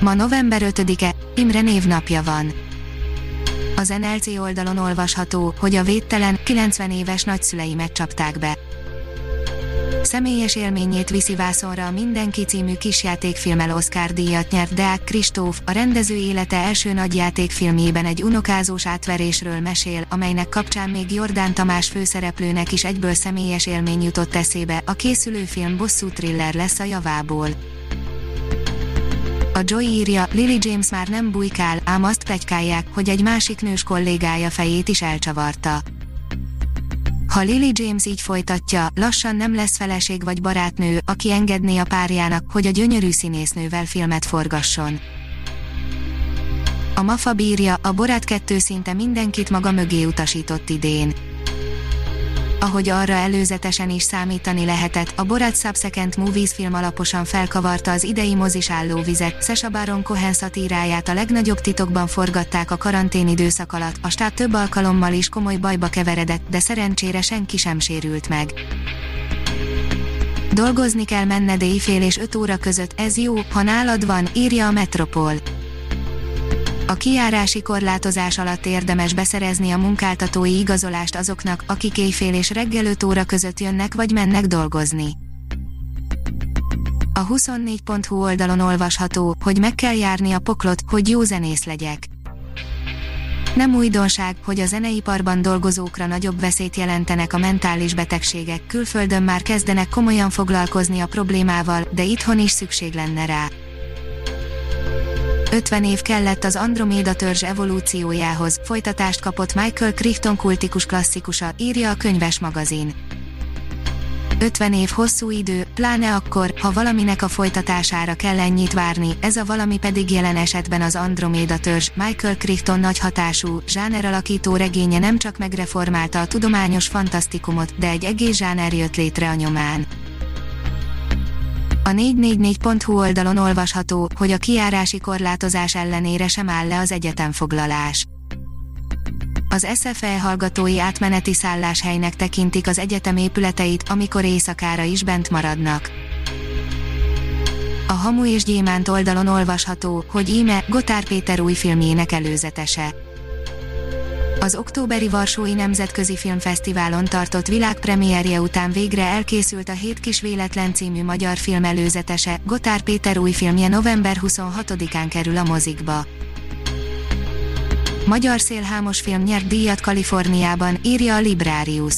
Ma november 5-e, Imre névnapja van. Az NLC oldalon olvasható, hogy a védtelen, 90 éves nagyszülei megcsapták be. Személyes élményét viszi vászonra a Mindenki című kisjátékfilmmel Oscar díjat nyert Deák Kristóf, a rendező élete első nagyjátékfilmjében egy unokázós átverésről mesél, amelynek kapcsán még Jordán Tamás főszereplőnek is egyből személyes élmény jutott eszébe, a készülő film bosszú thriller lesz a javából. A Joy írja, Lily James már nem bujkál, ám azt plegykálják, hogy egy másik nős kollégája fejét is elcsavarta. Ha Lily James így folytatja, lassan nem lesz feleség vagy barátnő, aki engedné a párjának, hogy a gyönyörű színésznővel filmet forgasson. A Mafa bírja, a Borát kettő szinte mindenkit maga mögé utasított idén ahogy arra előzetesen is számítani lehetett, a Borat Subsequent Movies film alaposan felkavarta az idei mozis állóvizet, Sasha Baron Cohen szatíráját a legnagyobb titokban forgatták a karantén időszak alatt, a stáb több alkalommal is komoly bajba keveredett, de szerencsére senki sem sérült meg. Dolgozni kell menned éjfél és 5 óra között, ez jó, ha nálad van, írja a Metropol a kiárási korlátozás alatt érdemes beszerezni a munkáltatói igazolást azoknak, akik éjfél és reggel 5 óra között jönnek vagy mennek dolgozni. A 24.hu oldalon olvasható, hogy meg kell járni a poklot, hogy jó zenész legyek. Nem újdonság, hogy a zeneiparban dolgozókra nagyobb veszélyt jelentenek a mentális betegségek, külföldön már kezdenek komolyan foglalkozni a problémával, de itthon is szükség lenne rá. 50 év kellett az Androméda törzs evolúciójához, folytatást kapott Michael Crichton kultikus klasszikusa, írja a könyves magazin. 50 év hosszú idő, pláne akkor, ha valaminek a folytatására kell ennyit várni, ez a valami pedig jelen esetben az Androméda törzs, Michael Crichton nagy hatású, zsáneralakító regénye nem csak megreformálta a tudományos fantasztikumot, de egy egész zsáner jött létre a nyomán. A 444.hu oldalon olvasható, hogy a kiárási korlátozás ellenére sem áll le az egyetemfoglalás. Az SFE hallgatói átmeneti szálláshelynek tekintik az egyetem épületeit, amikor éjszakára is bent maradnak. A Hamu és Gyémánt oldalon olvasható, hogy íme Gotár Péter új filmjének előzetese. Az októberi Varsói Nemzetközi Filmfesztiválon tartott világpremierje után végre elkészült a Hét kis véletlen című magyar film előzetese, Gotár Péter új filmje november 26-án kerül a mozikba. Magyar szélhámos film nyert díjat Kaliforniában, írja a Librarius.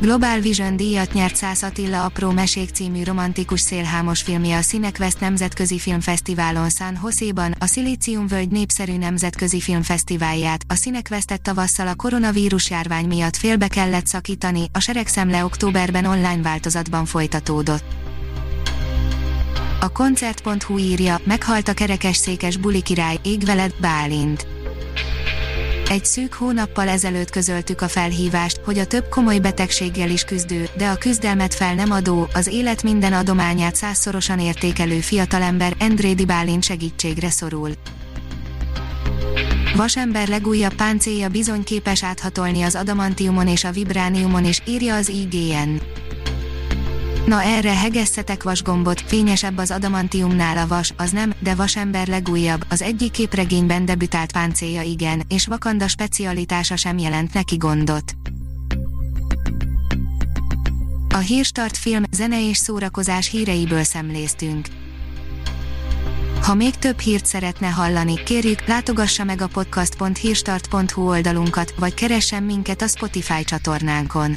Global Vision díjat nyert Szász Attila Apró Mesék című romantikus szélhámos filmje a Cinekvest Nemzetközi Filmfesztiválon San Jose-ban, a Völgy népszerű nemzetközi filmfesztiválját, a Cinekvestet tavasszal a koronavírus járvány miatt félbe kellett szakítani, a Seregszemle októberben online változatban folytatódott. A koncert.hu írja, meghalt a kerekesszékes buli király, ég veled, Bálint egy szűk hónappal ezelőtt közöltük a felhívást, hogy a több komoly betegséggel is küzdő, de a küzdelmet fel nem adó, az élet minden adományát százszorosan értékelő fiatalember Endrédi Bálint segítségre szorul. Vasember legújabb páncélja bizony képes áthatolni az adamantiumon és a vibrániumon is, írja az IGN. Na erre hegesszetek vasgombot, fényesebb az adamantiumnál a vas, az nem, de vasember legújabb, az egyik képregényben debütált páncélja igen, és Vakanda specialitása sem jelent neki gondot. A Hírstart film, zene és szórakozás híreiből szemléztünk. Ha még több hírt szeretne hallani, kérjük, látogassa meg a podcast.hírstart.hu oldalunkat, vagy keressen minket a Spotify csatornánkon